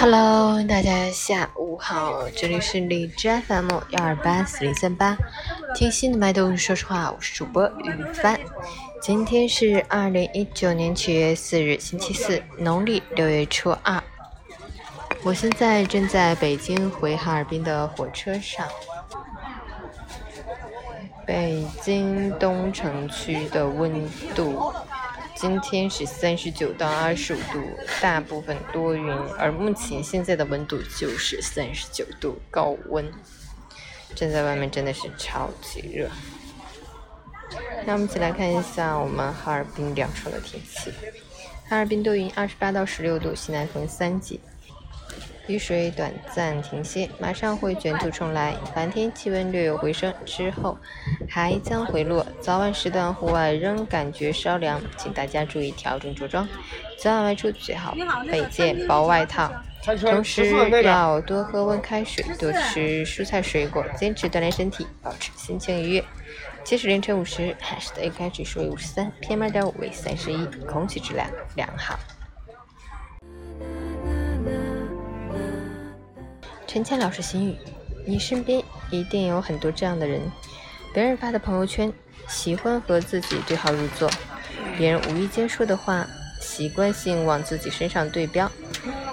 Hello，大家下午好，这里是荔枝 FM 幺二八四零三八，听心的脉动，说实话，我是主播雨帆。今天是二零一九年七月四日，星期四，农历六月初二。我现在正在北京回哈尔滨的火车上。北京东城区的温度。今天是三十九到二十五度，大部分多云，而目前现在的温度就是三十九度，高温。站在外面真的是超级热。那我们一起来看一下我们哈尔滨两城的天气。哈尔滨多云，二十八到十六度，西南风三级。雨水短暂停歇，马上会卷土重来。白天气温略有回升，之后还将回落。早晚时段户外仍感觉稍凉，请大家注意调整着装。早晚外出最好备件薄外套，同时要多喝温开水，多吃蔬菜水果，坚持锻炼身体，保持心情愉悦。截止凌晨五时，海市的 AQI 指数为五十三，PM 二点五为三十一，空气质量良好。陈谦老师心语：你身边一定有很多这样的人，别人发的朋友圈喜欢和自己对号入座，别人无意间说的话习惯性往自己身上对标，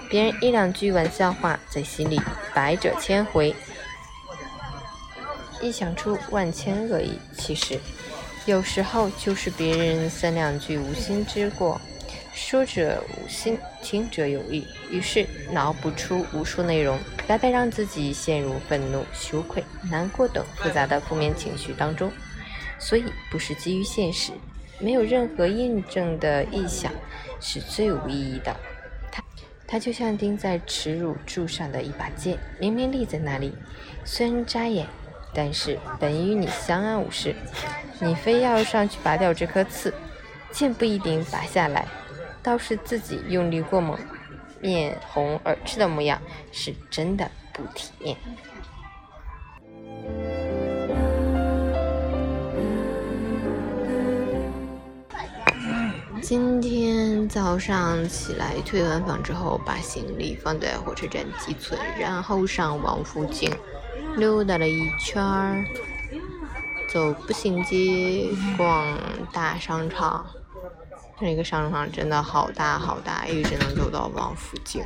别人一两句玩笑话在心里百折千回，一想出万千恶意。其实有时候就是别人三两句无心之过。说者无心，听者有意，于是脑补出无数内容，白白让自己陷入愤怒、羞愧、难过等复杂的负面情绪当中。所以，不是基于现实，没有任何印证的臆想，是最无意义的。它，它就像钉在耻辱柱上的一把剑，明明立在那里，虽然扎眼，但是本与你相安无事。你非要上去拔掉这颗刺，剑不一定拔下来。倒是自己用力过猛，面红耳赤的模样，是真的不体面。今天早上起来退完房之后，把行李放在火车站寄存，然后上王府井溜达了一圈儿，走步行街，逛大商场。那个商场真的好大好大，一直能走到王府井。